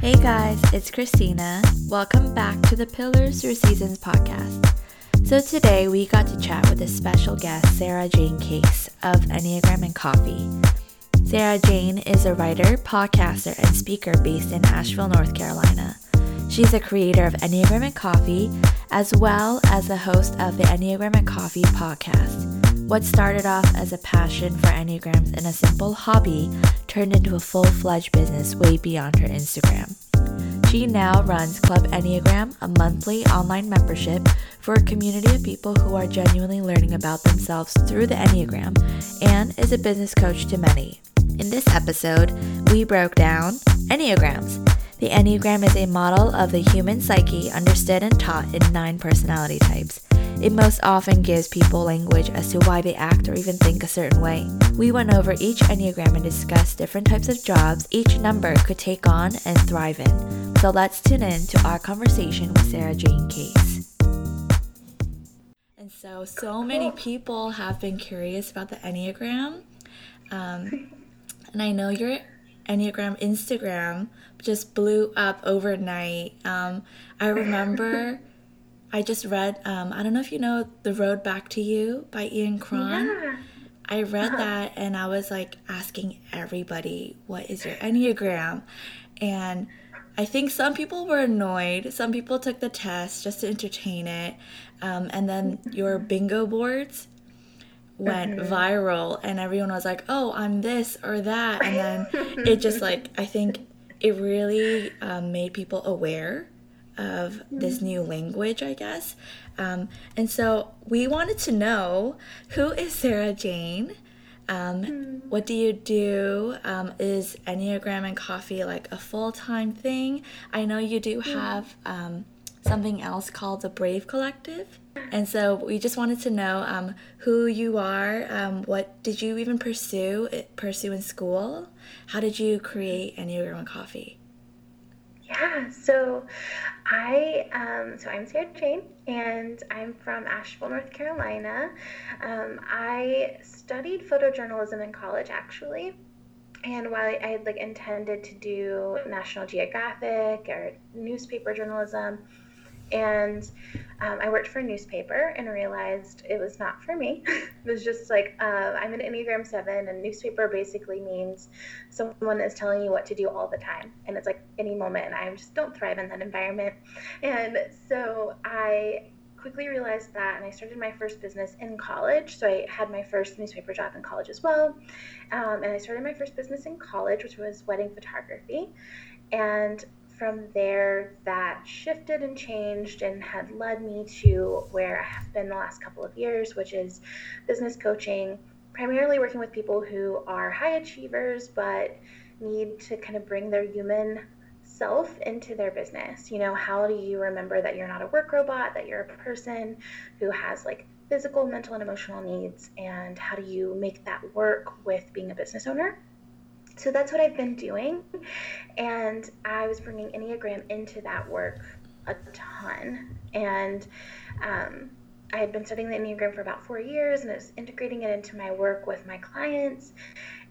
Hey guys, it's Christina. Welcome back to the Pillars Through Seasons podcast. So today we got to chat with a special guest, Sarah Jane Case of Enneagram and Coffee. Sarah Jane is a writer, podcaster, and speaker based in Asheville, North Carolina. She's a creator of Enneagram and Coffee, as well as the host of the Enneagram and Coffee podcast. What started off as a passion for Enneagrams and a simple hobby turned into a full fledged business way beyond her Instagram. She now runs Club Enneagram, a monthly online membership for a community of people who are genuinely learning about themselves through the Enneagram, and is a business coach to many. In this episode, we broke down Enneagrams. The Enneagram is a model of the human psyche understood and taught in nine personality types. It most often gives people language as to why they act or even think a certain way. We went over each Enneagram and discussed different types of jobs each number could take on and thrive in. So let's tune in to our conversation with Sarah Jane Case. And so, so many people have been curious about the Enneagram. Um, and I know your Enneagram Instagram just blew up overnight. Um, I remember I just read, um, I don't know if you know The Road Back to You by Ian Cron. Yeah. I read that and I was like asking everybody, what is your Enneagram? And I think some people were annoyed. Some people took the test just to entertain it. Um, and then your bingo boards went mm-hmm. viral and everyone was like oh i'm this or that and then it just like i think it really um, made people aware of this new language i guess um, and so we wanted to know who is sarah jane um, mm. what do you do um, is enneagram and coffee like a full-time thing i know you do have um, something else called the brave collective and so we just wanted to know um, who you are. Um, what did you even pursue pursue in school? How did you create Enneagram and Coffee? Yeah, so I um, so I'm Sarah Jane, and I'm from Asheville, North Carolina. Um, I studied photojournalism in college, actually. And while I had like intended to do National Geographic or newspaper journalism, and um, I worked for a newspaper and realized it was not for me. it was just like uh, I'm an Enneagram 7, and newspaper basically means someone is telling you what to do all the time. And it's like any moment, and I just don't thrive in that environment. And so I quickly realized that, and I started my first business in college. So I had my first newspaper job in college as well. Um, and I started my first business in college, which was wedding photography. And from there that shifted and changed and had led me to where I have been the last couple of years, which is business coaching, primarily working with people who are high achievers but need to kind of bring their human self into their business. You know, how do you remember that you're not a work robot, that you're a person who has like physical, mental, and emotional needs, and how do you make that work with being a business owner? So that's what I've been doing. And I was bringing Enneagram into that work a ton. And um, I had been studying the Enneagram for about four years and I was integrating it into my work with my clients.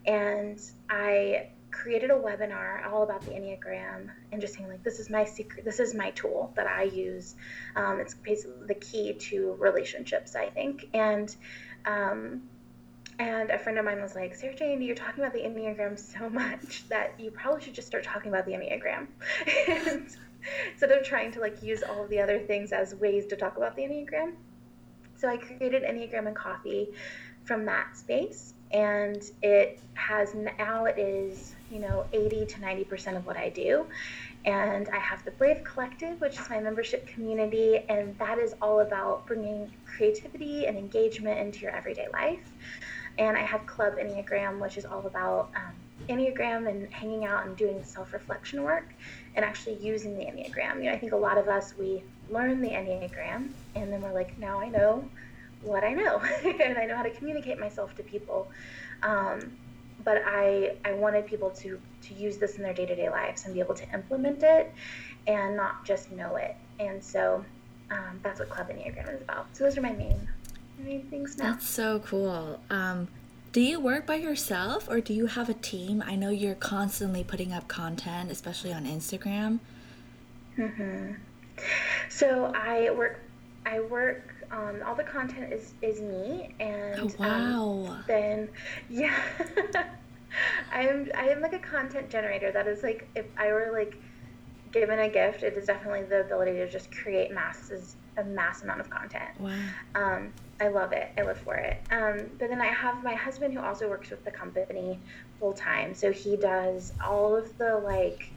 And I created a webinar all about the Enneagram and just saying, like, this is my secret, this is my tool that I use. Um, it's basically the key to relationships, I think. And um, and a friend of mine was like, Sarah Jane, you're talking about the Enneagram so much that you probably should just start talking about the Enneagram. and instead of trying to like use all of the other things as ways to talk about the Enneagram. So I created Enneagram and Coffee from that space. And it has now it is, you know, 80 to 90% of what I do. And I have the Brave Collective, which is my membership community. And that is all about bringing creativity and engagement into your everyday life. And I have Club Enneagram, which is all about um, Enneagram and hanging out and doing self reflection work and actually using the Enneagram. You know, I think a lot of us, we learn the Enneagram and then we're like, now I know what I know and I know how to communicate myself to people. Um, but I, I wanted people to, to use this in their day to day lives and be able to implement it and not just know it. And so um, that's what Club Enneagram is about. So those are my main things now. That's so cool. Um, do you work by yourself or do you have a team? I know you're constantly putting up content, especially on Instagram. Mm-hmm. So I work. I work. Um, all the content is is me, and oh, wow. Um, then yeah, I'm I am like a content generator. That is like if I were like given a gift, it is definitely the ability to just create masses a mass amount of content. Wow. Um, I love it. I live for it. Um, but then I have my husband who also works with the company full time. So he does all of the like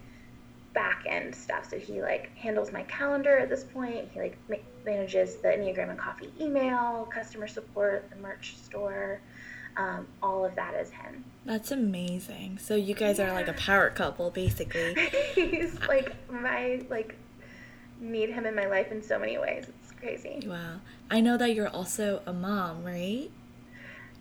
back end stuff. So he like handles my calendar at this point. He like ma- manages the Enneagram and Coffee email, customer support, the merch store. Um, all of that is him. That's amazing. So you guys yeah. are like a power couple, basically. He's like my like need him in my life in so many ways. Crazy. Wow. I know that you're also a mom, right?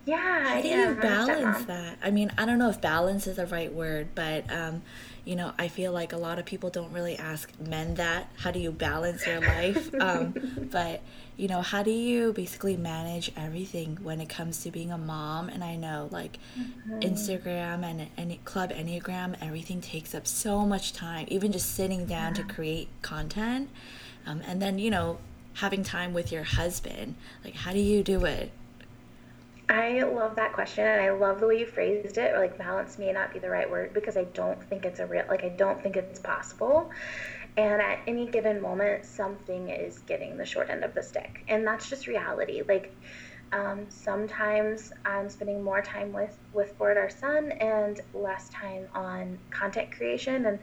Yeah. How do you balance that? I mean, I don't know if balance is the right word, but um, you know, I feel like a lot of people don't really ask men that. How do you balance your life? um, but you know, how do you basically manage everything when it comes to being a mom? And I know like mm-hmm. Instagram and, any Club Enneagram, everything takes up so much time, even just sitting down yeah. to create content. Um, and then, you know, having time with your husband. Like, how do you do it? I love that question and I love the way you phrased it. Like balance may not be the right word because I don't think it's a real like I don't think it's possible. And at any given moment something is getting the short end of the stick. And that's just reality. Like um, sometimes I'm spending more time with with Ford, our son, and less time on content creation. And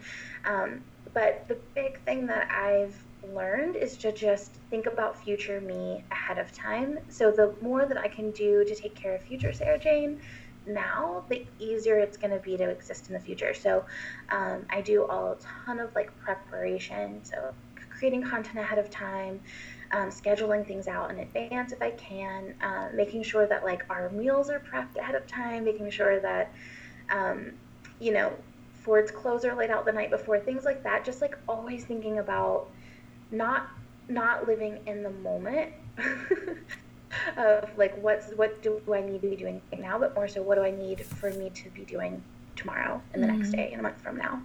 um, but the big thing that I've learned is to just think about future me ahead of time. So the more that I can do to take care of future Sarah Jane now, the easier it's going to be to exist in the future. So um, I do all a ton of like preparation. So creating content ahead of time. Um, scheduling things out in advance if I can, uh, making sure that like our meals are prepped ahead of time, making sure that um, you know Ford's clothes are laid out the night before, things like that. Just like always thinking about not not living in the moment of like what's what do I need to be doing right now, but more so what do I need for me to be doing tomorrow and the mm-hmm. next day and a month from now.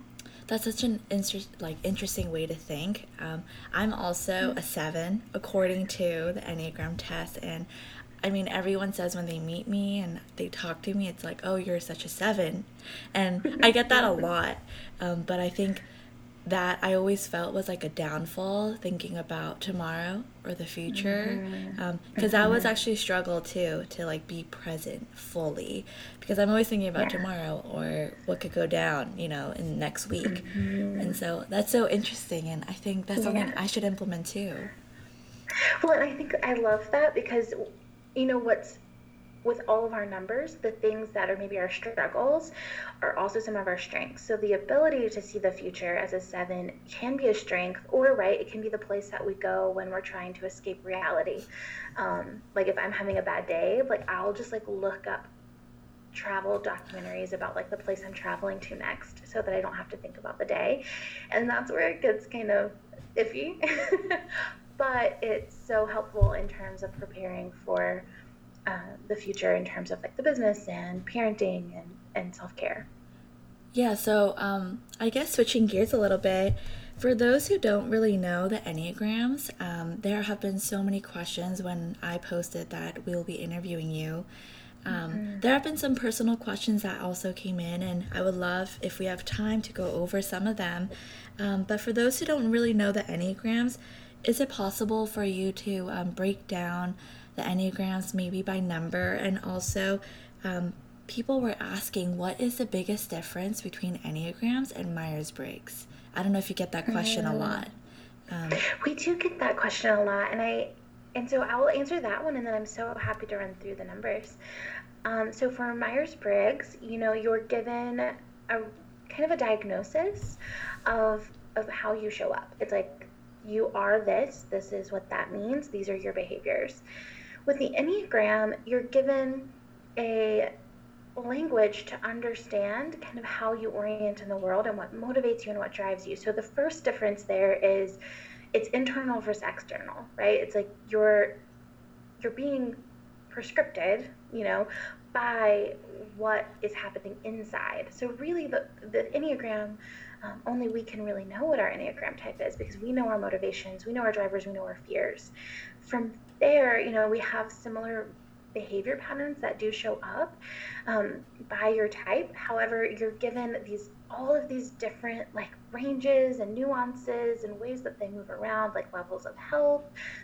That's such an inter- like interesting way to think. Um, I'm also mm-hmm. a seven according to the Enneagram test, and I mean everyone says when they meet me and they talk to me, it's like, "Oh, you're such a seven. and I get that a lot. Um, but I think that I always felt was like a downfall thinking about tomorrow or the future because mm-hmm. um, mm-hmm. that was actually a struggle too to like be present fully because I'm always thinking about yeah. tomorrow or what could go down you know in next week mm-hmm. and so that's so interesting and I think that's something. I should implement too. Well, and I think I love that because you know what's with all of our numbers, the things that are maybe our struggles are also some of our strengths. So the ability to see the future as a seven can be a strength, or right, it can be the place that we go when we're trying to escape reality. Um, like if I'm having a bad day, like I'll just like look up travel documentaries about like the place I'm traveling to next so that I don't have to think about the day. And that's where it gets kind of iffy. but it's so helpful in terms of preparing for uh, the future in terms of like the business and parenting and, and self-care yeah so um, i guess switching gears a little bit for those who don't really know the enneagrams um, there have been so many questions when i posted that we'll be interviewing you um, mm-hmm. There have been some personal questions that also came in, and I would love if we have time to go over some of them. Um, but for those who don't really know the Enneagrams, is it possible for you to um, break down the Enneagrams maybe by number. And also, um, people were asking what is the biggest difference between Enneagrams and Myers Briggs? I don't know if you get that question mm. a lot. Um, we do get that question a lot, and I and so I'll answer that one, and then I'm so happy to run through the numbers. Um, so for Myers Briggs, you know, you're given a kind of a diagnosis of of how you show up. It's like you are this. This is what that means. These are your behaviors. With the Enneagram, you're given a language to understand kind of how you orient in the world and what motivates you and what drives you. So the first difference there is it's internal versus external, right? It's like you're you're being prescripted, you know, by what is happening inside. So really, the the enneagram. Um, only we can really know what our Enneagram type is because we know our motivations, we know our drivers, we know our fears. From there, you know, we have similar behavior patterns that do show up um, by your type. However, you're given these all of these different like ranges and nuances and ways that they move around, like levels of health,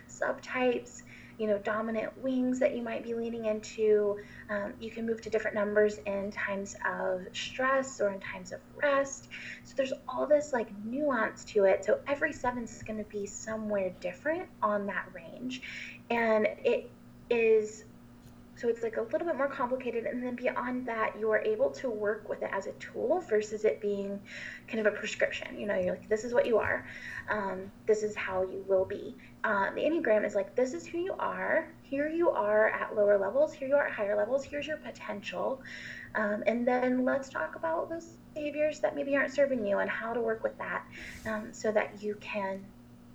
subtypes, you know, dominant wings that you might be leaning into. Um, you can move to different numbers in times of stress or in times of rest. So there's all this like nuance to it. So every seven is going to be somewhere different on that range. And it is so it's like a little bit more complicated. And then beyond that, you are able to work with it as a tool versus it being kind of a prescription. You know, you're like, this is what you are, um, this is how you will be. Uh, the Enneagram is like, this is who you are. Here you are at lower levels. Here you are at higher levels. Here's your potential. Um, and then let's talk about those behaviors that maybe aren't serving you and how to work with that um, so that you can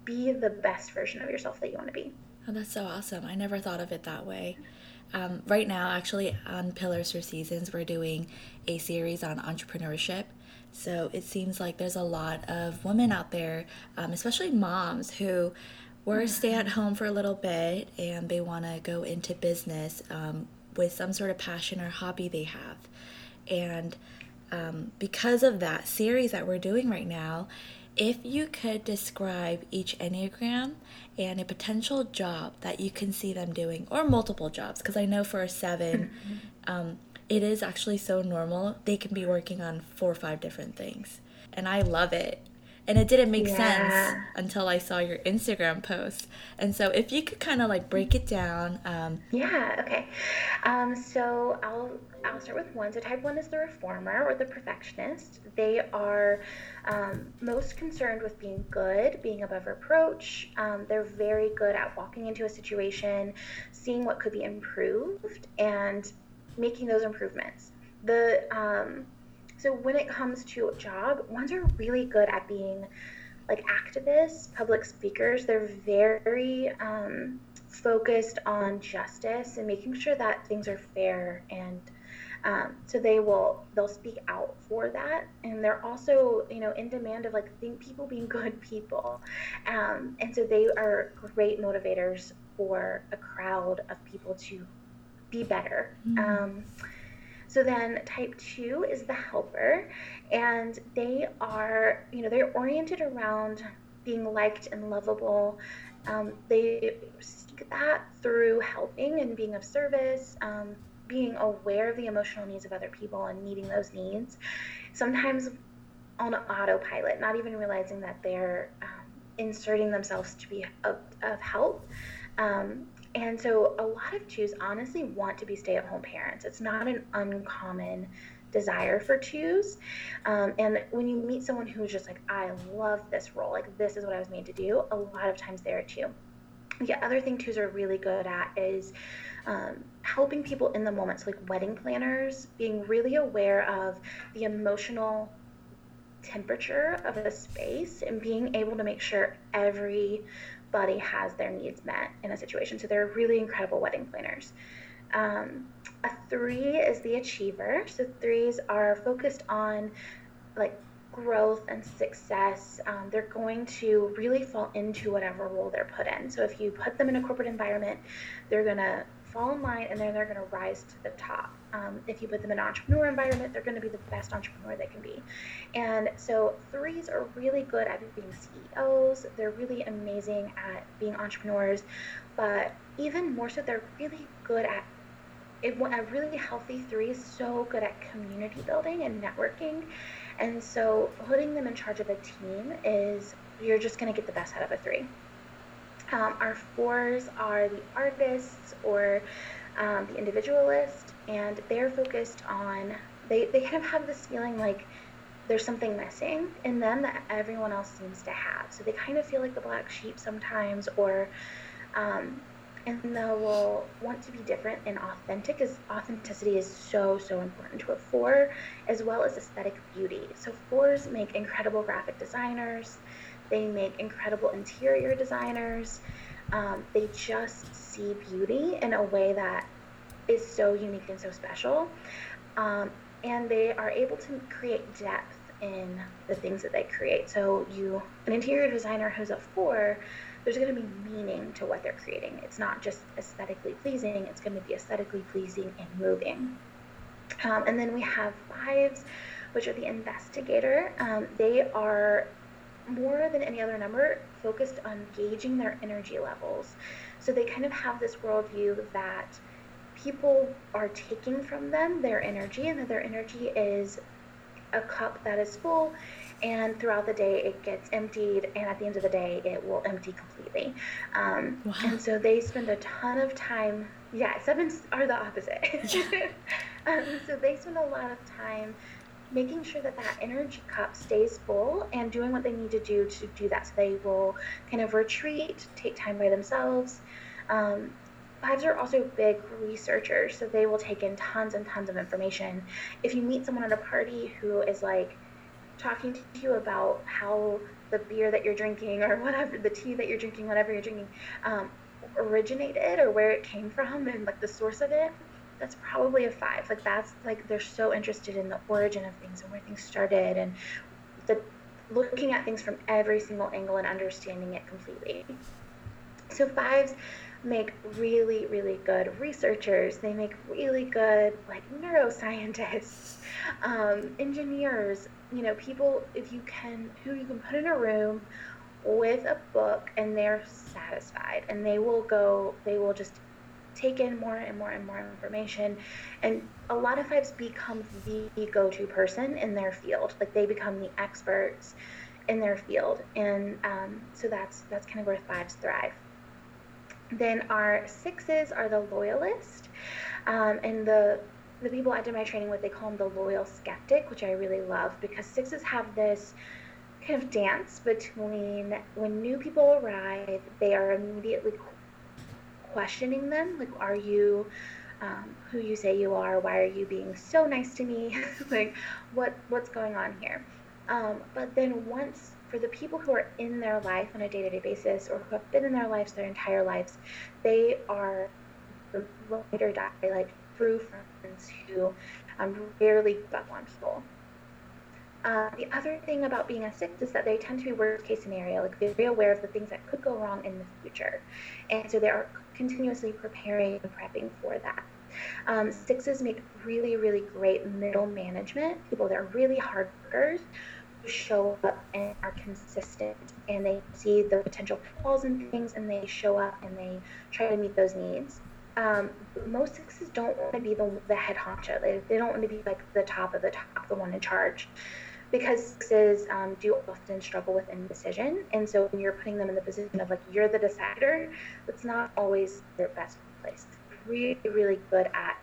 be the best version of yourself that you want to be. Oh, that's so awesome. I never thought of it that way. Um, right now, actually, on Pillars for Seasons, we're doing a series on entrepreneurship. So it seems like there's a lot of women out there, um, especially moms, who were stay at home for a little bit and they want to go into business um, with some sort of passion or hobby they have. And um, because of that series that we're doing right now, if you could describe each Enneagram and a potential job that you can see them doing, or multiple jobs, because I know for a 7 mm-hmm. um, it is actually so normal. They can be working on four or five different things. And I love it. And it didn't make yeah. sense until I saw your Instagram post. And so, if you could kind of like break it down. Um, yeah, okay. Um, so, I'll I'll start with one. So type one is the reformer or the perfectionist. They are um, most concerned with being good, being above reproach. Um, they're very good at walking into a situation, seeing what could be improved, and making those improvements. The um, so when it comes to a job, ones are really good at being like activists, public speakers. They're very um, focused on justice and making sure that things are fair and um, so they will they'll speak out for that, and they're also you know in demand of like think people being good people, um, and so they are great motivators for a crowd of people to be better. Mm-hmm. Um, so then type two is the helper, and they are you know they're oriented around being liked and lovable. Um, they seek that through helping and being of service. Um, being aware of the emotional needs of other people and meeting those needs, sometimes on autopilot, not even realizing that they're um, inserting themselves to be of, of help. Um, and so a lot of twos honestly want to be stay at home parents. It's not an uncommon desire for twos. Um, and when you meet someone who's just like, I love this role, like this is what I was made to do, a lot of times they're a two. The other thing twos are really good at is um, helping people in the moment, so like wedding planners, being really aware of the emotional temperature of the space and being able to make sure everybody has their needs met in a situation. So they're really incredible wedding planners. Um, a three is the achiever. So threes are focused on like growth and success, um, they're going to really fall into whatever role they're put in. So if you put them in a corporate environment, they're going to fall in line and then they're going to rise to the top. Um, if you put them in an entrepreneur environment, they're going to be the best entrepreneur they can be. And so threes are really good at being CEOs. They're really amazing at being entrepreneurs, but even more so, they're really good at it, a really healthy three is so good at community building and networking. And so putting them in charge of a team is you're just going to get the best out of a three. Um, our fours are the artists or um, the individualist, and they're focused on, they, they kind of have this feeling like there's something missing in them that everyone else seems to have. So they kind of feel like the black sheep sometimes, or um, and they will want to be different and authentic as authenticity is so so important to a four as well as aesthetic beauty. So fours make incredible graphic designers. They make incredible interior designers. Um, they just see beauty in a way that is so unique and so special. Um, and they are able to create depth in the things that they create. So you, an interior designer who's a four, there's going to be meaning to what they're creating. It's not just aesthetically pleasing, it's going to be aesthetically pleasing and moving. Um, and then we have fives, which are the investigator. Um, they are more than any other number focused on gauging their energy levels. So they kind of have this worldview that people are taking from them their energy and that their energy is a cup that is full and throughout the day it gets emptied and at the end of the day it will empty completely. Um, wow. and so they spend a ton of time yeah sevens are the opposite. Um, so they spend a lot of time making sure that that energy cup stays full and doing what they need to do to do that. So they will kind of retreat take time by themselves um, Fives are also big researchers, so they will take in tons and tons of information. If you meet someone at a party who is like talking to you about how the beer that you're drinking or whatever, the tea that you're drinking, whatever you're drinking, um, originated or where it came from and like the source of it, that's probably a five. Like that's like they're so interested in the origin of things and where things started and the looking at things from every single angle and understanding it completely. So fives make really, really good researchers. They make really good, like, neuroscientists, um, engineers, you know, people, if you can, who you can put in a room with a book and they're satisfied and they will go, they will just take in more and more and more information. And a lot of fives become the go to person in their field. Like, they become the experts in their field. And um, so that's, that's kind of where fives thrive. Then our sixes are the loyalist. Um, and the the people I did my training with, they call them the loyal skeptic, which I really love because sixes have this kind of dance between when new people arrive, they are immediately questioning them. Like, are you um, who you say you are? Why are you being so nice to me? like, what what's going on here? Um, but then once for the people who are in their life on a day to day basis or who have been in their lives their entire lives, they are the later die like true friends who um, rarely give up on people. Uh, the other thing about being a six is that they tend to be worst case scenario, like they're very aware of the things that could go wrong in the future. And so they are continuously preparing and prepping for that. Um, sixes make really, really great middle management, people that are really hard workers show up and are consistent and they see the potential pitfalls and things and they show up and they try to meet those needs. Um, most sixes don't want to be the, the head honcho. They, they don't want to be like the top of the top, the one in charge. Because sixes um, do often struggle with indecision. And so when you're putting them in the position of like, you're the decider, that's not always their best place. Really, really good at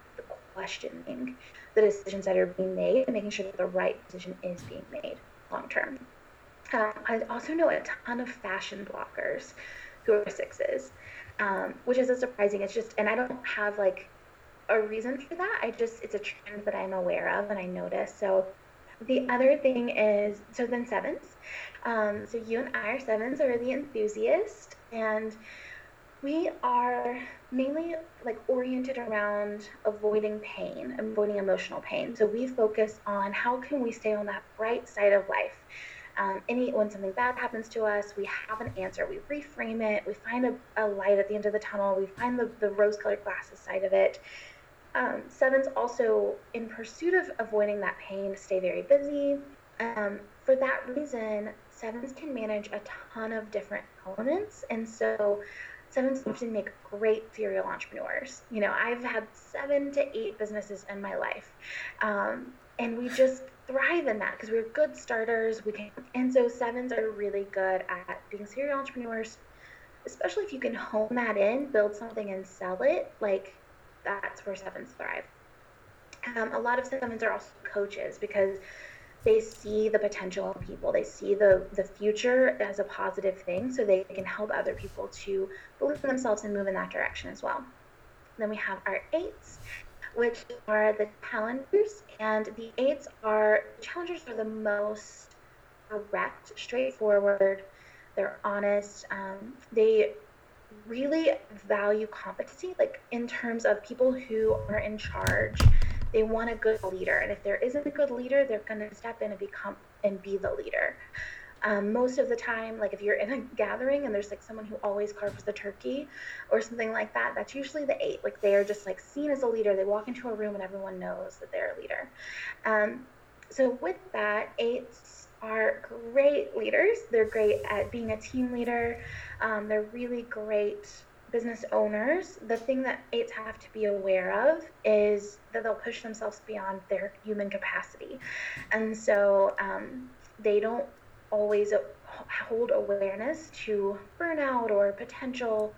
questioning the decisions that are being made and making sure that the right decision is being made long term. Um, I also know a ton of fashion bloggers who are sixes, um, which is a surprising. It's just, and I don't have like a reason for that. I just, it's a trend that I'm aware of and I notice. So the other thing is, so then sevens. Um, so you and I are sevens, are the enthusiast, and we are mainly like oriented around avoiding pain, avoiding emotional pain. So we focus on how can we stay on that bright side of life. Um, any when something bad happens to us, we have an answer. We reframe it. We find a, a light at the end of the tunnel. We find the, the rose-colored glasses side of it. Um, sevens also, in pursuit of avoiding that pain, stay very busy. Um, for that reason, sevens can manage a ton of different elements, and so sevens often make great serial entrepreneurs. You know, I've had seven to eight businesses in my life. Um, and we just thrive in that because we're good starters. We can, and so sevens are really good at being serial entrepreneurs, especially if you can hone that in, build something and sell it. Like that's where sevens thrive. Um, a lot of sevens are also coaches because they see the potential in people. They see the, the future as a positive thing so they can help other people to believe in themselves and move in that direction as well. Then we have our eights, which are the challengers. And the eights are, challengers are the most direct, straightforward, they're honest. Um, they really value competency, like in terms of people who are in charge. They want a good leader, and if there isn't a good leader, they're going to step in and become and be the leader. Um, most of the time, like if you're in a gathering and there's like someone who always carves the turkey or something like that, that's usually the eight. Like they are just like seen as a leader. They walk into a room and everyone knows that they're a leader. Um, so with that, eights are great leaders. They're great at being a team leader. Um, they're really great business owners. The thing that eights have to be aware of is that they'll push themselves beyond their human capacity, and so um, they don't always hold awareness to burnout or potential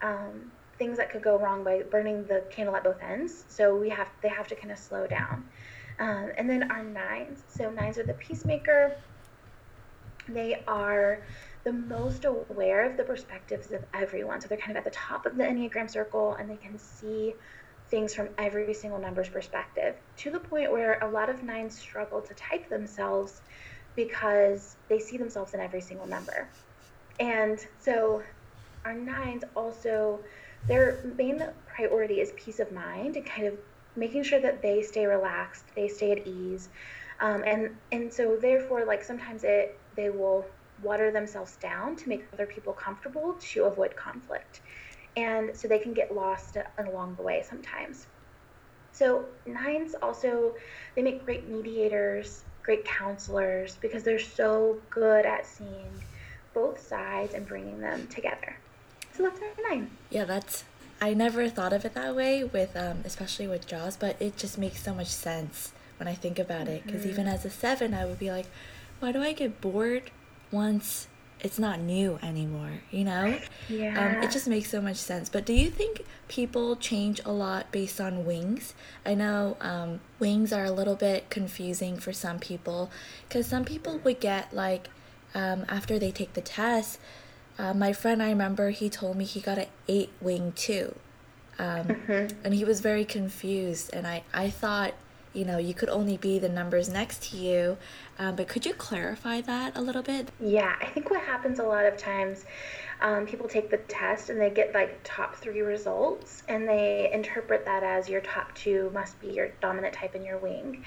um, things that could go wrong by burning the candle at both ends. So we have they have to kind of slow down. Um, and then our nines. So nines are the peacemaker. They are the most aware of the perspectives of everyone. So they're kind of at the top of the Enneagram circle and they can see things from every single number's perspective to the point where a lot of nines struggle to type themselves because they see themselves in every single number. And so our nines also, their main priority is peace of mind and kind of making sure that they stay relaxed, they stay at ease. Um, and, and so therefore, like sometimes it, they will water themselves down to make other people comfortable to avoid conflict. And so they can get lost along the way sometimes. So nines also, they make great mediators great counselors because they're so good at seeing both sides and bringing them together. So that's our nine. Yeah, that's. I never thought of it that way with, um, especially with Jaws, but it just makes so much sense when I think about it. Because mm-hmm. even as a seven, I would be like, why do I get bored once it's not new anymore, you know? Yeah. Um, it just makes so much sense. But do you think people change a lot based on wings? I know um, wings are a little bit confusing for some people because some people would get like, um, after they take the test, uh, my friend, I remember he told me he got an eight wing too. Um, mm-hmm. And he was very confused. And I, I thought you know you could only be the numbers next to you. Um, but could you clarify that a little bit? Yeah i think what happens a lot of times um, people take the test and they get like top three results and they interpret that as your top two must be your dominant type in your wing.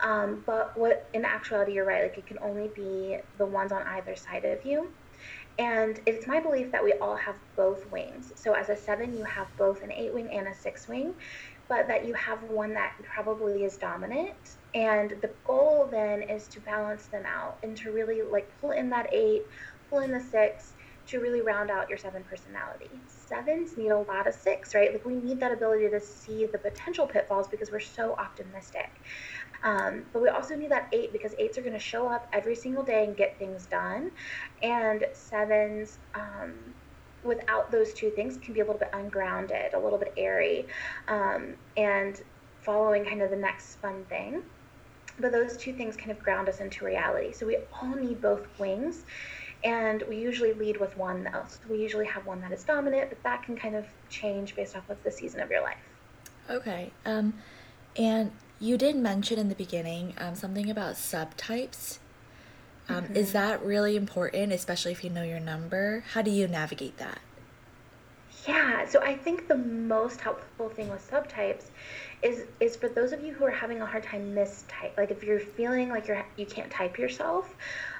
Um, but what in actuality you're right like it can only be the ones on either side of you. And it's my belief that we all have both wings. So as a seven, you have both an eight wing and a six wing but that you have one that probably is dominant. And the goal then is to balance them out and to really like pull in that eight, pull in the six to really round out your seven personality. Sevens need a lot of six, right? Like we need that ability to see the potential pitfalls because we're so optimistic. Um, but we also need that eight because eights are going to show up every single day and get things done. And sevens, um, without those two things can be a little bit ungrounded, a little bit airy, um, and following kind of the next fun thing. But those two things kind of ground us into reality. So we all need both wings. And we usually lead with one though. So we usually have one that is dominant, but that can kind of change based off of the season of your life. Okay. Um, and you did mention in the beginning um, something about subtypes. Um, mm-hmm. Is that really important, especially if you know your number? How do you navigate that? Yeah, so I think the most helpful thing with subtypes is is for those of you who are having a hard time mistype. Like if you're feeling like you're you can't type yourself,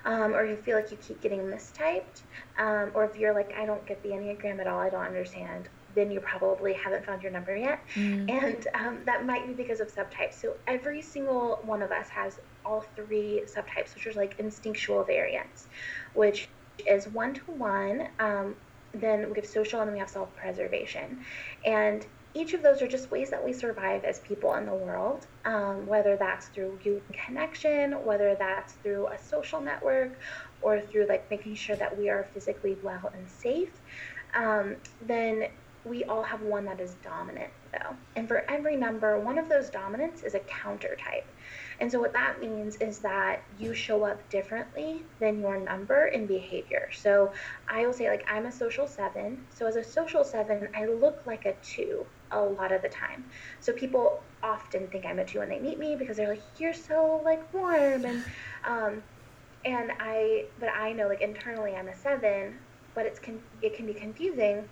um, or you feel like you keep getting mistyped, um, or if you're like I don't get the enneagram at all, I don't understand then you probably haven't found your number yet. Mm. And um, that might be because of subtypes. So every single one of us has all three subtypes, which are like instinctual variants, which is one to one. Then we have social, and then we have self preservation. And each of those are just ways that we survive as people in the world, um, whether that's through human connection, whether that's through a social network, or through like making sure that we are physically well and safe. Um, then we all have one that is dominant though. And for every number, one of those dominants is a counter type. And so what that means is that you show up differently than your number in behavior. So I will say like I'm a social 7. So as a social 7, I look like a 2 a lot of the time. So people often think I'm a 2 when they meet me because they're like you're so like warm and um and I but I know like internally I'm a 7, but it's con- it can be confusing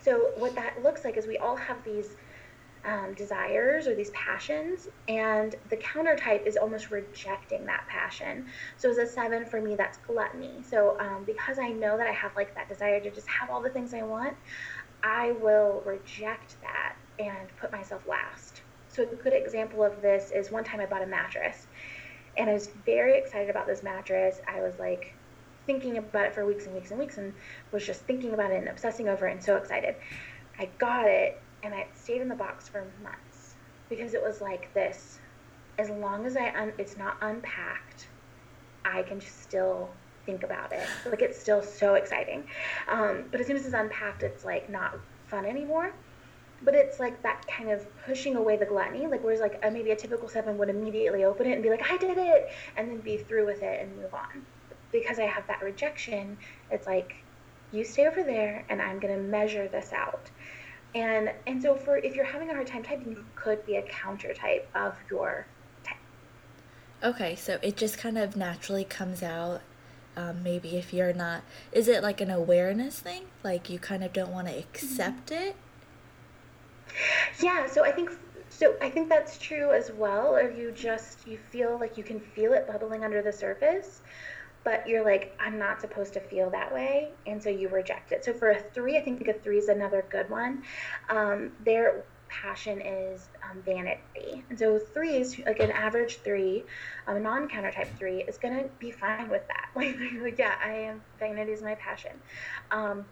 so what that looks like is we all have these um, desires or these passions, and the counter type is almost rejecting that passion. So as a seven for me, that's gluttony. So um, because I know that I have like that desire to just have all the things I want, I will reject that and put myself last. So a good example of this is one time I bought a mattress, and I was very excited about this mattress. I was like thinking about it for weeks and weeks and weeks, and was just thinking about it and obsessing over it and so excited. I got it and I stayed in the box for months because it was like this. As long as I un- it's not unpacked, I can just still think about it. Like it's still so exciting. Um, but as soon as it's unpacked, it's like not fun anymore. But it's like that kind of pushing away the gluttony. Like whereas like maybe a typical seven would immediately open it and be like, I did it, and then be through with it and move on. Because I have that rejection, it's like, you stay over there, and I'm gonna measure this out and and so for if you're having a hard time typing, you could be a counter type of your type. Okay, so it just kind of naturally comes out. Um, maybe if you're not, is it like an awareness thing? Like you kind of don't want to accept mm-hmm. it? Yeah, so I think so I think that's true as well. Or you just you feel like you can feel it bubbling under the surface, but you're like, I'm not supposed to feel that way. And so you reject it. So for a three, I think a three is another good one. Um, their passion is um, vanity. And so threes, like an average three, um, a non counter type three, is going to be fine with that. Like, like, yeah, I am, vanity is my passion. Um,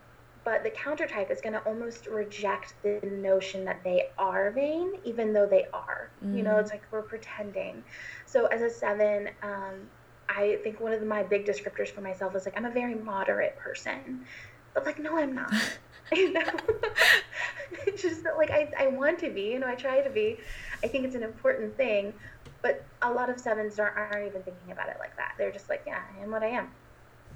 but the counter type is going to almost reject the notion that they are vain, even though they are. Mm. You know, mm. it's like we're pretending. So as a seven, um, I think one of my big descriptors for myself is like I'm a very moderate person. But like no I'm not. you know? it's just that like I, I want to be, you know, I try to be. I think it's an important thing. But a lot of sevens aren't, aren't even thinking about it like that. They're just like, yeah, I am what I am.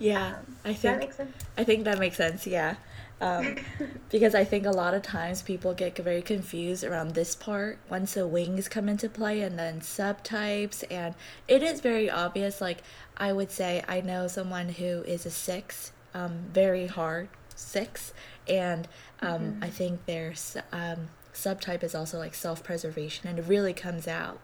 Yeah, um, I think I think that makes sense. Yeah, um, because I think a lot of times people get very confused around this part once the wings come into play and then subtypes, and it is very obvious. Like I would say, I know someone who is a six, um, very hard six, and um, mm-hmm. I think their um, subtype is also like self preservation, and it really comes out.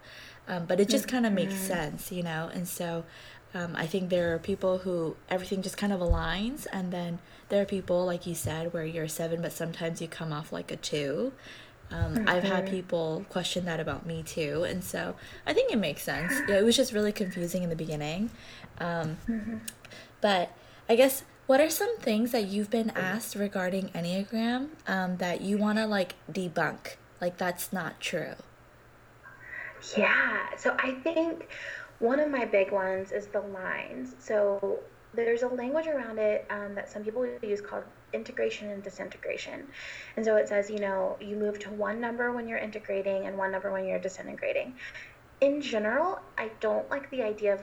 Um, but it just kind of makes sense, you know, and so. Um, I think there are people who everything just kind of aligns, and then there are people, like you said, where you're a seven, but sometimes you come off like a two. Um, mm-hmm. I've had people question that about me too, and so I think it makes sense. Yeah, it was just really confusing in the beginning, um, mm-hmm. but I guess what are some things that you've been asked regarding Enneagram um, that you want to like debunk? Like that's not true. Yeah, so I think one of my big ones is the lines. So there's a language around it um, that some people use called integration and disintegration. And so it says, you know, you move to one number when you're integrating and one number when you're disintegrating. In general, I don't like the idea of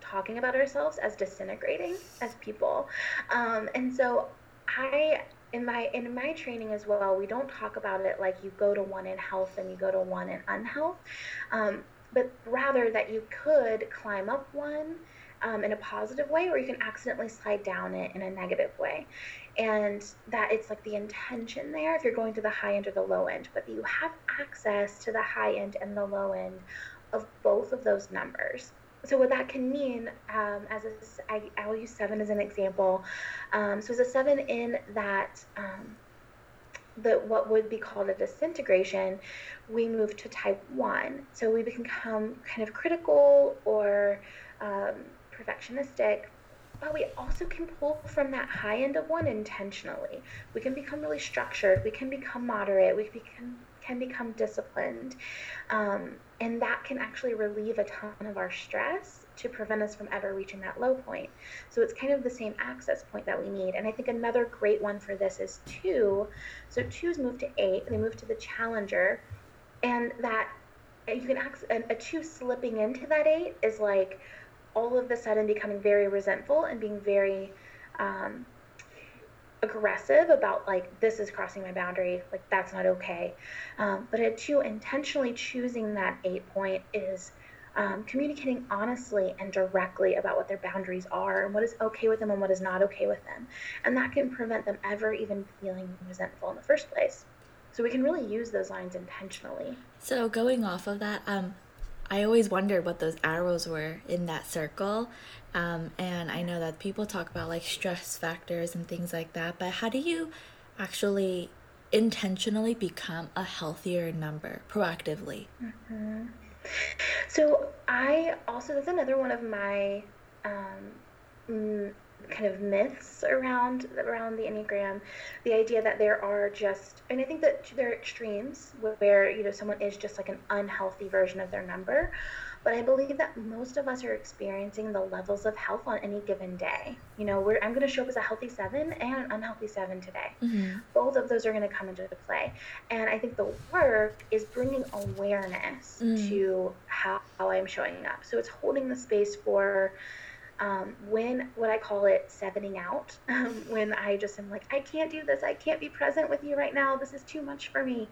talking about ourselves as disintegrating as people. Um, and so I in my in my training as well, we don't talk about it like you go to one in health and you go to one in unhealth, um, but rather that you could climb up one um, in a positive way, or you can accidentally slide down it in a negative way. And that it's like the intention there if you're going to the high end or the low end, but you have access to the high end and the low end of both of those numbers. So what that can mean, um, as a, I, I'll use seven as an example. Um, so as a seven in that um, the what would be called a disintegration, we move to type one. So we become kind of critical or um, perfectionistic, but we also can pull from that high end of one intentionally. We can become really structured, we can become moderate, we can, can become disciplined. Um, and that can actually relieve a ton of our stress to prevent us from ever reaching that low point. So it's kind of the same access point that we need. And I think another great one for this is two. So twos move to eight, they move to the challenger, and that you can access a two slipping into that eight is like all of a sudden becoming very resentful and being very um, aggressive about like this is crossing my boundary like that's not okay um, but a two intentionally choosing that eight point is um, communicating honestly and directly about what their boundaries are and what is okay with them and what is not okay with them. And that can prevent them ever even feeling resentful in the first place. So we can really use those lines intentionally. So going off of that, um, I always wondered what those arrows were in that circle. Um, and I know that people talk about like stress factors and things like that, but how do you actually intentionally become a healthier number proactively? Mm-hmm. So I also that's another one of my um, kind of myths around around the enneagram. The idea that there are just and i think that there are extremes where you know someone is just like an unhealthy version of their number but i believe that most of us are experiencing the levels of health on any given day. You know we're, i'm going to show up as a healthy seven and an unhealthy seven today. Mm-hmm. both of those are going to come into play. And i think the work is bringing awareness mm. to how, how i'm showing up. So it's holding the space for um, when what I call it sevening out, um, when I just am like, I can't do this, I can't be present with you right now, this is too much for me.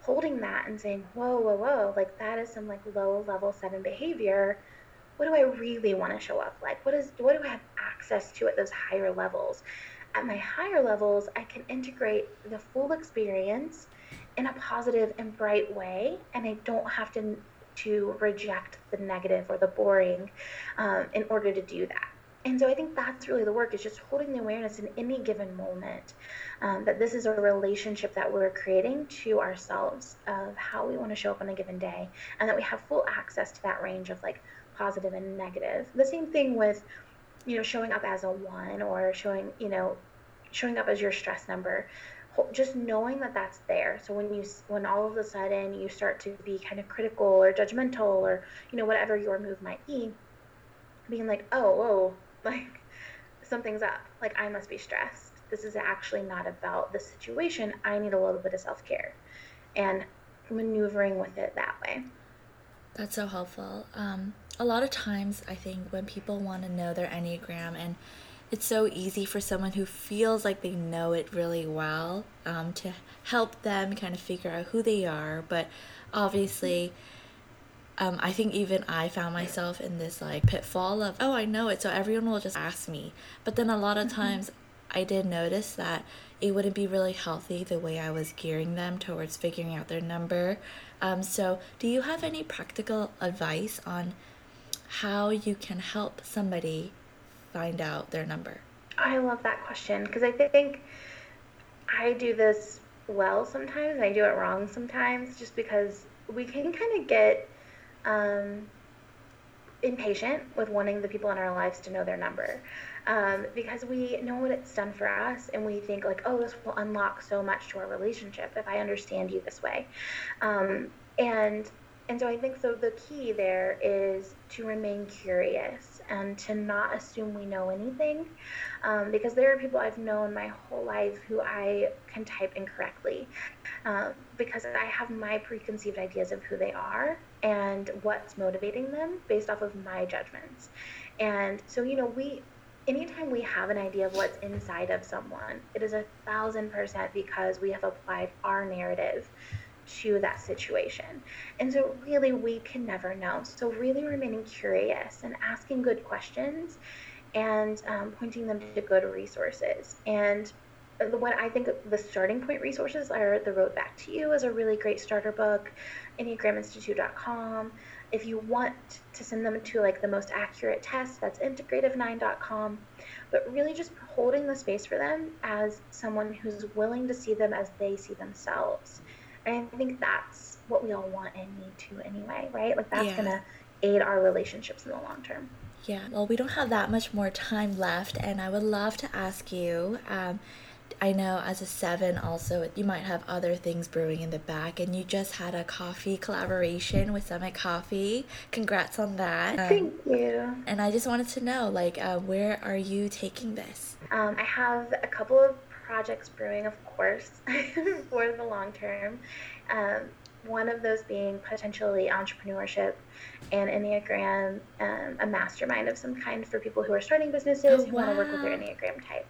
Holding that and saying, whoa, whoa, whoa, like that is some like low level seven behavior. What do I really want to show up like? What is what do I have access to at those higher levels? At my higher levels, I can integrate the full experience in a positive and bright way, and I don't have to to reject the negative or the boring um, in order to do that. And so I think that's really the work is just holding the awareness in any given moment um, that this is a relationship that we're creating to ourselves of how we want to show up on a given day and that we have full access to that range of like positive and negative. The same thing with, you know, showing up as a one or showing, you know, showing up as your stress number just knowing that that's there so when you when all of a sudden you start to be kind of critical or judgmental or you know whatever your move might be being like oh whoa like something's up. Like i must be stressed. This is actually not about the situation. I need a little bit of self-care and maneuvering with it that way. That's so helpful. Um, a lot of times i think when people want to know their enneagram and it's so easy for someone who feels like they know it really well um, to help them kind of figure out who they are. But obviously, um, I think even I found myself in this like pitfall of, oh, I know it, so everyone will just ask me. But then a lot of mm-hmm. times I did notice that it wouldn't be really healthy the way I was gearing them towards figuring out their number. Um, so, do you have any practical advice on how you can help somebody find out their number? I love that question because I think I do this well sometimes and I do it wrong sometimes just because we can kind of get um, impatient with wanting the people in our lives to know their number. Um, because we know what it's done for us and we think like oh this will unlock so much to our relationship if i understand you this way. Um, and and so I think so the key there is to remain curious and to not assume we know anything. Um, because there are people I've known my whole life who I can type incorrectly uh, because I have my preconceived ideas of who they are and what's motivating them based off of my judgments. And so, you know, we anytime we have an idea of what's inside of someone, it is a thousand percent because we have applied our narrative to that situation. And so, really, we can never know. So, really remaining curious and asking good questions and um, pointing them to good resources. And what I think the starting point resources are The Road Back to You is a really great starter book, EnneagramInstitute.com. If you want to send them to like the most accurate test, that's integrative9.com. But really just holding the space for them as someone who's willing to see them as they see themselves and I think that's what we all want and need to anyway, right? Like that's yeah. gonna aid our relationships in the long term. Yeah, well, we don't have that much more time left, and I would love to ask you. Um, I know as a seven, also, you might have other things brewing in the back, and you just had a coffee collaboration with Summit Coffee. Congrats on that. Um, Thank you. And I just wanted to know, like, uh, where are you taking this? Um, I have a couple of projects brewing, of course, for the long term. Um, one of those being potentially entrepreneurship and Enneagram, um, a mastermind of some kind for people who are starting businesses oh, who wow. want to work with their Enneagram type.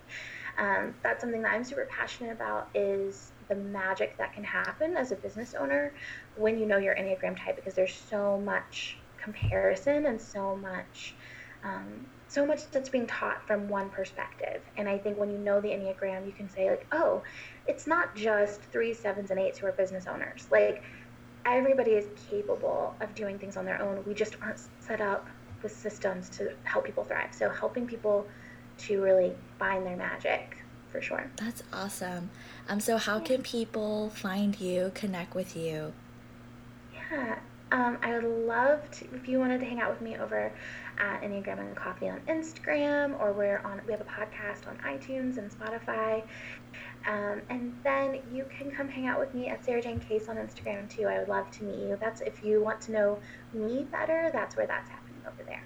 Um, that's something that I'm super passionate about is the magic that can happen as a business owner when you know your Enneagram type because there's so much comparison and so much um, so much that's being taught from one perspective. And I think when you know the Enneagram, you can say, like, oh, it's not just three, sevens, and eights who are business owners. Like, everybody is capable of doing things on their own. We just aren't set up with systems to help people thrive. So, helping people to really find their magic for sure. That's awesome. Um, so, how can people find you, connect with you? Yeah, um, I would love to, if you wanted to hang out with me over at Enneagram and Coffee on Instagram, or we're on, we have a podcast on iTunes and Spotify. Um, and then you can come hang out with me at Sarah Jane Case on Instagram too. I would love to meet you. That's if you want to know me better, that's where that's happening over there.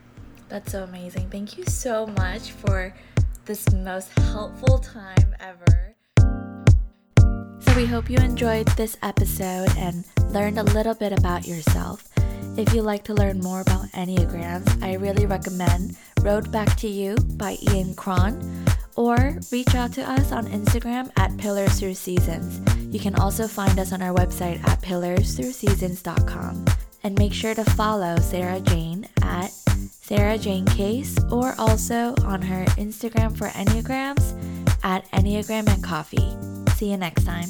That's so amazing. Thank you so much for this most helpful time ever. So, we hope you enjoyed this episode and learned a little bit about yourself. If you'd like to learn more about Enneagrams, I really recommend Road Back to You by Ian Cron or reach out to us on Instagram at Pillars Through Seasons. You can also find us on our website at pillarsthroughseasons.com. And make sure to follow Sarah Jane at Sarah Jane Case or also on her Instagram for Enneagrams at Enneagram and Coffee. See you next time.